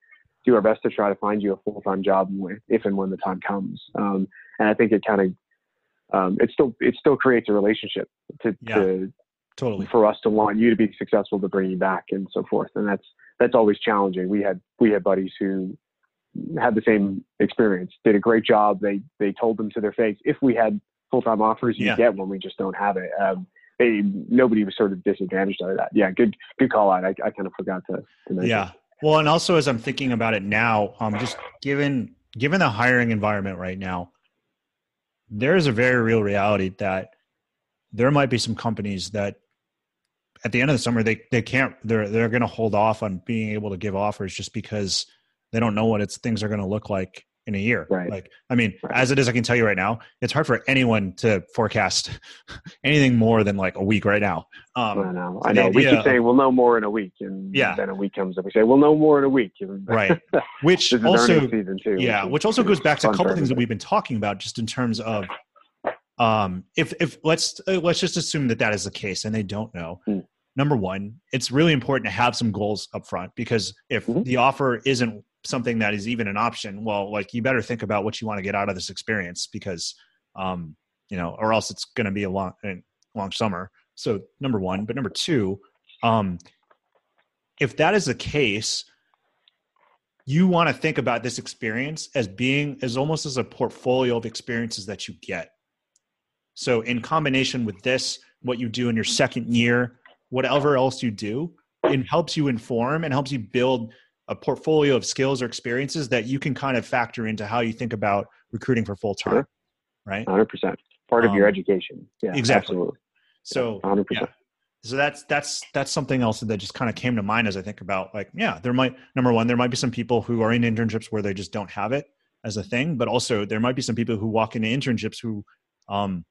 [SPEAKER 2] do our best to try to find you a full time job if and when the time comes. Um, and I think it kind of um, it still it still creates a relationship to,
[SPEAKER 1] yeah,
[SPEAKER 2] to
[SPEAKER 1] totally
[SPEAKER 2] for us to want you to be successful to bring you back and so forth. And that's that's always challenging. We had we had buddies who had the same experience, did a great job. They they told them to their face, if we had full time offers, you
[SPEAKER 1] Yeah.
[SPEAKER 2] get one. We just don't have it. Um, they, nobody was sort of disadvantaged out of that. Yeah, good good call out. I, I kind of forgot to, to mention.
[SPEAKER 1] Yeah. Well, and also as I'm thinking about it now, um, just given given the hiring environment right now, there is a very real reality that there might be some companies that at the end of the summer they they can't they're they're going to hold off on being able to give offers just because they don't know what it's things are going to look like in a year.
[SPEAKER 2] Right.
[SPEAKER 1] Like, I mean,
[SPEAKER 2] Right.
[SPEAKER 1] as it is, I can tell you right now, it's hard for anyone to forecast [laughs] anything more than like a week right now. Um,
[SPEAKER 2] I know. I know. We keep saying we'll know more in a week, and
[SPEAKER 1] Yeah.
[SPEAKER 2] then a week comes up. We say we'll know more in a week. [laughs]
[SPEAKER 1] Right. Which also
[SPEAKER 2] season too.
[SPEAKER 1] yeah
[SPEAKER 2] is-
[SPEAKER 1] which also goes back to a couple things that we've been talking about just in terms of um if if let's uh, let's just assume that that is the case and they don't know
[SPEAKER 2] Hmm.
[SPEAKER 1] number one it's really important to have some goals up front because if
[SPEAKER 2] Mhm.
[SPEAKER 1] the offer isn't something that is even an option well like you better think about what you want to get out of this experience because um you know or else it's going to be a long long summer so number one but number two um if that is the case you want to think about this experience as being as almost as a portfolio of experiences that you get. So in combination with this, what you do in your second year, whatever else you do, it helps you inform and helps you build a portfolio of skills or experiences that you can kind of factor into how you think about recruiting for full time.
[SPEAKER 2] Sure.
[SPEAKER 1] Right.
[SPEAKER 2] 100% part of your
[SPEAKER 1] Um,
[SPEAKER 2] education. Yeah,
[SPEAKER 1] exactly.
[SPEAKER 2] Absolutely.
[SPEAKER 1] So
[SPEAKER 2] 100%.
[SPEAKER 1] yeah. So that's that's that's something else that just kind of came to mind as I think about like yeah there might number one there might be some people who are in internships where they just don't have it as a thing but also there might be some people who walk into internships who um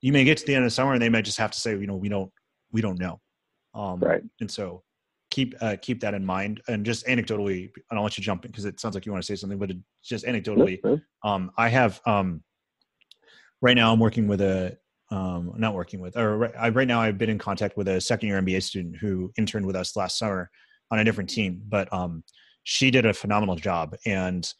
[SPEAKER 1] you may get to the end of the summer and they might just have to say you know we don't we don't know um
[SPEAKER 2] Right.
[SPEAKER 1] and so keep uh, keep that in mind. And just anecdotally and I'll let you jump in because it sounds like you want to say something but just anecdotally um, I have um, right now I'm working with a um, not working with or right, I, right now I've been in contact with a second year MBA student who interned with us last summer on a different team, but um, she did a phenomenal job and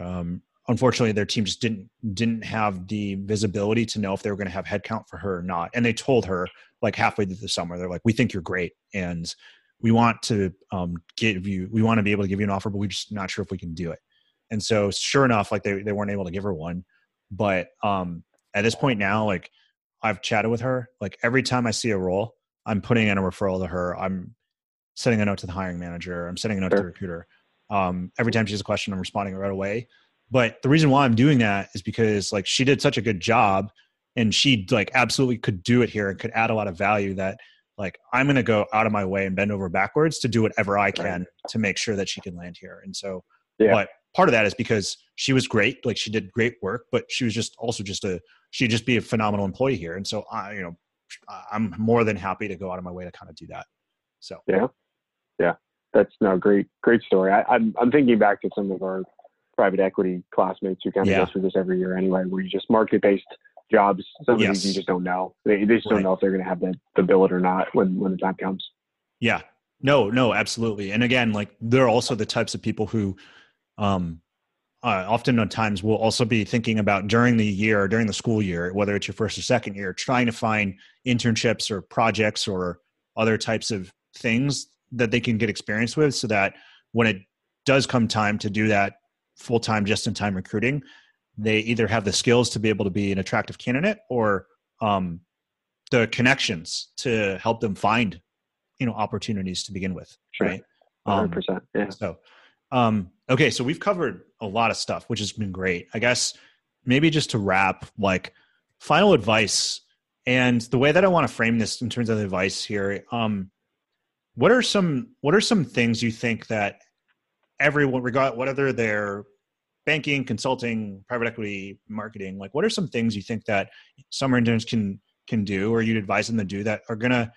[SPEAKER 1] um, unfortunately their team just didn't didn't have the visibility to know if they were going to have headcount for her or not. And they told her like halfway through the summer they're like we think you're great. And we want to um, give you we want to be able to give you an offer but we're just not sure if we can do it. And so sure enough like they, they weren't able to give her one. But um at this point now like i've chatted with her. Like every time i see a role i'm putting in a referral to her. I'm sending a note to the hiring manager. I'm sending a note to the recruiter. Um, every time she has a question i'm responding right away. But the reason why i'm doing that is because like she did such a good job and she like absolutely could do it here and could add a lot of value that like i'm going to go out of my way and bend over backwards to do whatever i can to make sure that she can land here. And so
[SPEAKER 2] Yeah.
[SPEAKER 1] but part of that is because she was great like she did great work but she was just also just a she'd just be a phenomenal employee here. And so i you know i'm more than happy to go out of my way to kind of do that. So. Yeah. Yeah.
[SPEAKER 2] That's no great, great story. I, I'm, I'm thinking back to some of our private equity classmates who kind of
[SPEAKER 1] Yeah.
[SPEAKER 2] go through this every year anyway, where you just market based jobs. Some of these you just don't know. They, they just
[SPEAKER 1] Right.
[SPEAKER 2] don't know if they're going to have the, the billet or not when, when the time comes.
[SPEAKER 1] Yeah. No, no, absolutely. And again, like they're also the types of people who um uh, often at times will also be thinking about during the year, during the school year, whether it's your first or second year, trying to find internships or projects or other types of things that they can get experience with so that when it does come time to do that full time, just in time recruiting, they either have the skills to be able to be an attractive candidate or um, the connections to help them find you know opportunities to begin with
[SPEAKER 2] Sure.
[SPEAKER 1] right
[SPEAKER 2] 100%.
[SPEAKER 1] Um,
[SPEAKER 2] yeah.
[SPEAKER 1] so um okay so we've covered a lot of stuff which has been great i guess maybe just to wrap like final advice And the way that I want to frame this in terms of advice here, um, what are some what are some things you think that everyone, regard whether they're banking, consulting, private equity, marketing, like what are some things you think that summer interns can can do, or you'd advise them to do that are going to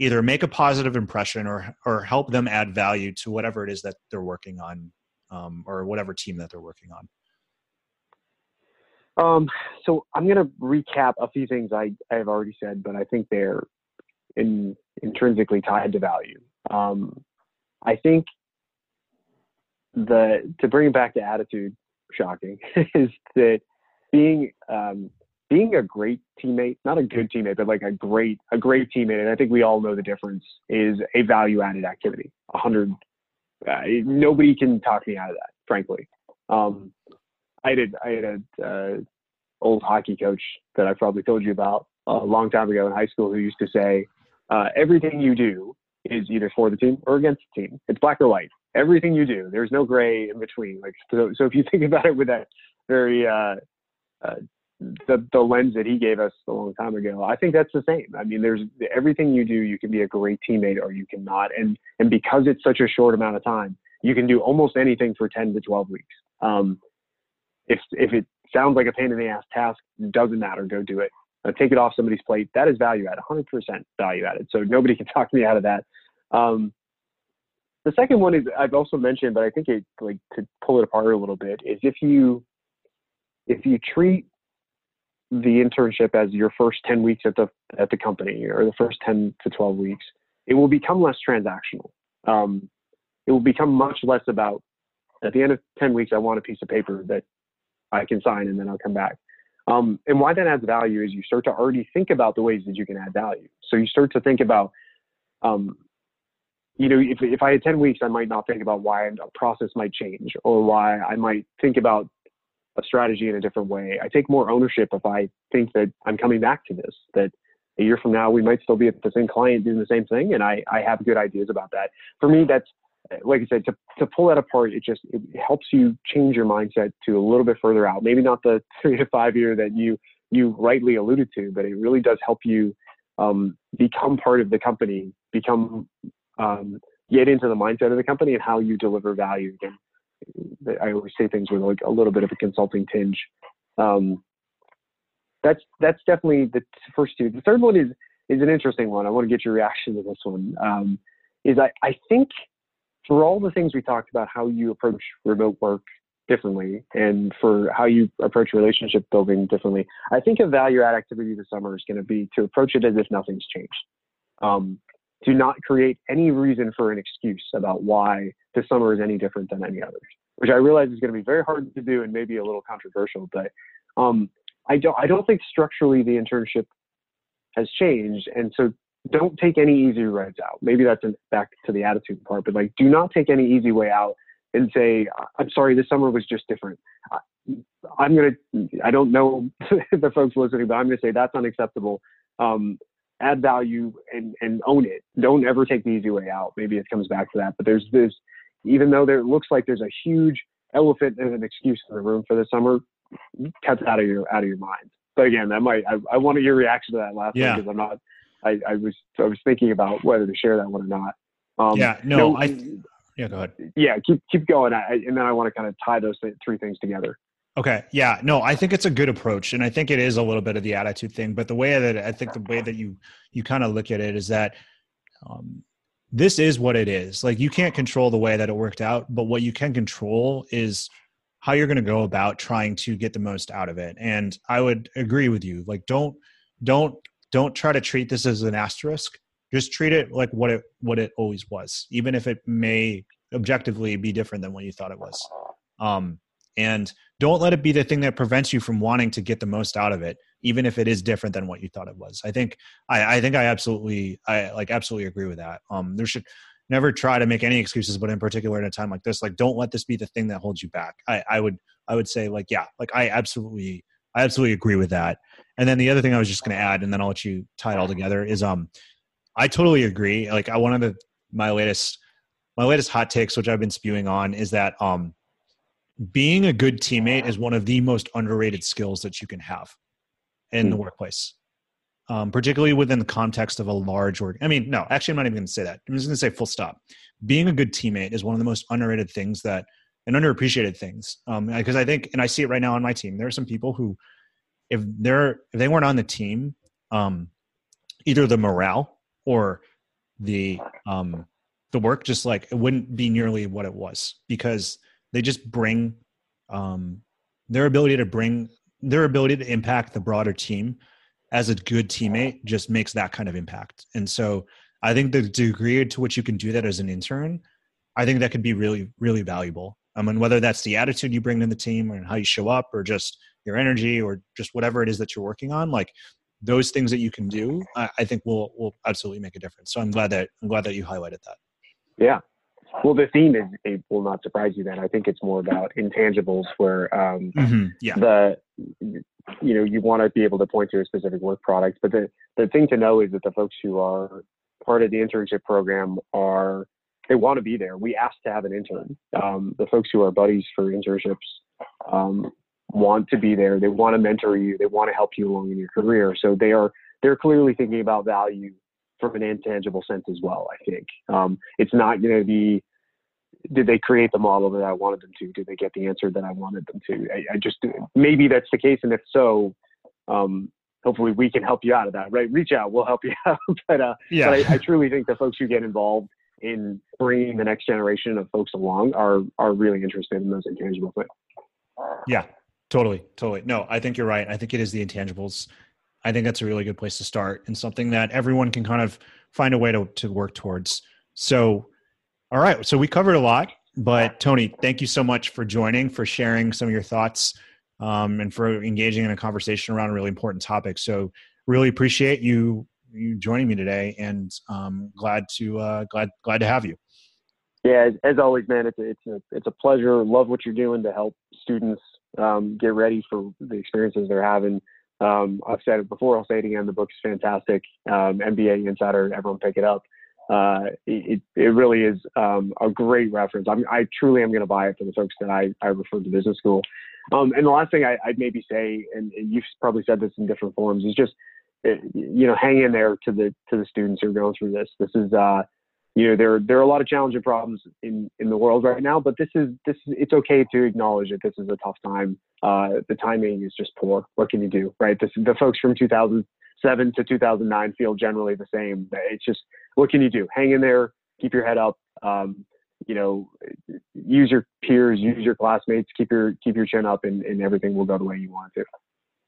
[SPEAKER 1] either make a positive impression or or help them add value to whatever it is that they're working on, um, or whatever team that they're working on.
[SPEAKER 2] Um, so I'm going to recap a few things I, I have already said, but I think they're in, intrinsically tied to value. Um, I think the to bring it back to attitude, shocking, [laughs] is that being um, being a great teammate, not a good teammate, but like a great a great teammate, and I think we all know the difference is a value added activity. A hundred, uh, nobody can talk me out of that, frankly. Um, I did I had a uh, old hockey coach that I probably told you about a long time ago in high school who used to say, uh, everything you do is either for the team or against the team. It's black or white. Everything you do, there's no gray in between. Like so, so if you think [laughs] about it with that very uh, uh, the the lens that he gave us a long time ago, I think that's the same. I mean, there's everything you do, you can be a great teammate or you cannot, and and because it's such a short amount of time, you can do almost anything for 10 to 12 weeks. Um, if if it sounds like a pain in the ass task, doesn't matter, go do it. Uh, take it off somebody's plate. That is value added, 100% value added. So nobody can [laughs] talk me out of that. Um, the second one is I've also mentioned, but I think it like to pull it apart a little bit is if you if you treat the internship as your first 10 weeks at the at the company or the first 10 to 12 weeks, it will become less transactional. Um, it will become much less about at the end of 10 weeks, I want a piece of paper that I can sign and then I'll come back. Um, and why that adds value is you start to already think about the ways that you can add value. So you start to think about, um, you know, if, if I had 10 weeks, I might not think about why a process might change or why I might think about a strategy in a different way. I take more ownership if I think that I'm coming back to this, that a year from now, we might still be at the same client doing the same thing. And I, I have good ideas about that. For me, that's like I said, to, to pull that apart, it just it helps you change your mindset to a little bit further out. Maybe not the [laughs] three to five year that you you rightly alluded to, but it really does help you um, become part of the company, become um, get into the mindset of the company and how you deliver value. Again, I always say things with like a little bit of a consulting tinge. Um, that's that's definitely the first two. The third one is is an interesting one. I want to get your reaction to this one. Um, is I, I think for all the things we talked about, how you approach remote work differently and for how you approach relationship building differently, I think a value add activity this summer is going to be to approach it as if nothing's changed. Um, to not create any reason for an excuse about why this summer is any different than any others, which I realize is going to be very hard to do and maybe a little controversial, but um, I don't I don't think structurally the internship has changed, and so don't take any easy rides out. Maybe that's back to the attitude part, but like, do not take any easy way out and say, I'm sorry, this summer was just different. I'm going to, I don't know [laughs] the folks listening, but I'm to say that's unacceptable. Um, add value and, and own it. Don't ever take the easy way out. Maybe it comes back to that, but there's this, even though there looks like there's a huge elephant and an excuse in the room for the summer, cut that out of your, out of your mind. But again, that might, I, I wanted your reaction to that last yeah. one because I'm not, I, I was I was thinking about whether to share that one or not.
[SPEAKER 1] Um, yeah, no, no, I. Yeah, go ahead.
[SPEAKER 2] Yeah, keep keep going, I, and then I want to kind of tie those three things together.
[SPEAKER 1] Okay. Yeah. No, I think it's a good approach, and I think it is a little bit of the attitude thing. But the way that I think the way that you you kind of look at it is that um, this is what it is. Like you can't control the way that it worked out, but what you can control is how you're going to go about trying to get the most out of it. And I would agree with you. Like don't don't don't try to treat this as an asterisk just treat it like what it what it always was even if it may objectively be different than what you thought it was um, and don't let it be the thing that prevents you from wanting to get the most out of it even if it is different than what you thought it was. I think i, I think i absolutely i like absolutely agree with that. Um, there should never try to make any excuses but in particular in a time like this like don't let this be the thing that holds you back. I, I would i would say like yeah like i absolutely i absolutely agree with that. And then the other thing I was just going to add, and then I'll let you tie it all together, is um, I totally agree. Like I one of the my latest my latest hot takes, which I've been spewing on, is that um, being a good teammate is one of the most underrated skills that you can have in the hmm. workplace. um, particularly within the context of a large org. I mean, no, actually, I'm not even going to say that. I'm just going to say full stop. Being a good teammate is one of the most underrated things that and underappreciated things. Um, because I think, and I see it right now on my team. There are some people who, if they're if they weren't on the team, um, either the morale or the um the work just like it wouldn't be nearly what it was because they just bring um their ability to bring their ability to impact the broader team as a good teammate just makes that kind of impact. And so I think the degree to which you can do that as an intern, I think that could be really, really valuable. I mean, whether that's the attitude you bring to the team and how you show up or just your energy or just whatever it is that you're working on, like those things that you can do, I, I think will will absolutely make a difference. So I'm glad that I'm glad that you highlighted that.
[SPEAKER 2] Yeah. Well, the theme is it will not surprise you. Then I think it's more about intangibles, where um, mm-hmm. yeah. the you know you want to be able to point to a specific work product, but the the thing to know is that the folks who are part of the internship program are they want to be there. We asked to have an intern. Um, the folks who are buddies for internships um, want to be there. They want to mentor you. They want to help you along in your career. So they are they're clearly thinking about value from an intangible sense as well. I think um, it's not going to be did they create the model that I wanted them to? Did they get the answer that I wanted them to? I, I just maybe that's the case, and if so, um, hopefully we can help you out of that. Right? Reach out, we'll help you [laughs] out. but uh, yeah. but I, I, truly think the folks who get involved in bringing the next generation of folks along are are really interested in those intangible things.
[SPEAKER 1] Yeah, totally, totally. No, I think you're right. I think it is the intangibles. I think that's a really good place to start and something that everyone can kind of find a way to to work towards. So all right. So we covered a lot, but Tony, thank you so much for joining, for sharing some of your thoughts, um, and for engaging in a conversation around a really important topic. So really appreciate you you joining me today, and um, glad to uh, glad glad to have you.
[SPEAKER 2] Yeah, as, as always, man, it's a, it's a it's a pleasure. Love what you're doing to help students um, get ready for the experiences they're having. Um, I've said it before. I'll say it again. The book is fantastic. Um, MBA Insider. Everyone pick it up uh, it, it really is um, a great reference. I'm, I truly am going to buy it for the folks that I, I refer to business school. Um, and the last thing I, would maybe say, and, and, you've probably said this in different forms, is just uh, you know hang in there to the to the students who are going through this. This is uh, you know there there are a lot of challenging problems in in the world right now, but this is this is, it's okay to acknowledge that this is a tough time. Uh, the timing is just poor. What can you do, right? This, the folks from 2007 to 2009 feel generally the same. It's just what can you do? Hang in there, keep your head up. Um, you know, use your peers, use your classmates, keep your keep your chin up, and, and everything will go the way you want it to.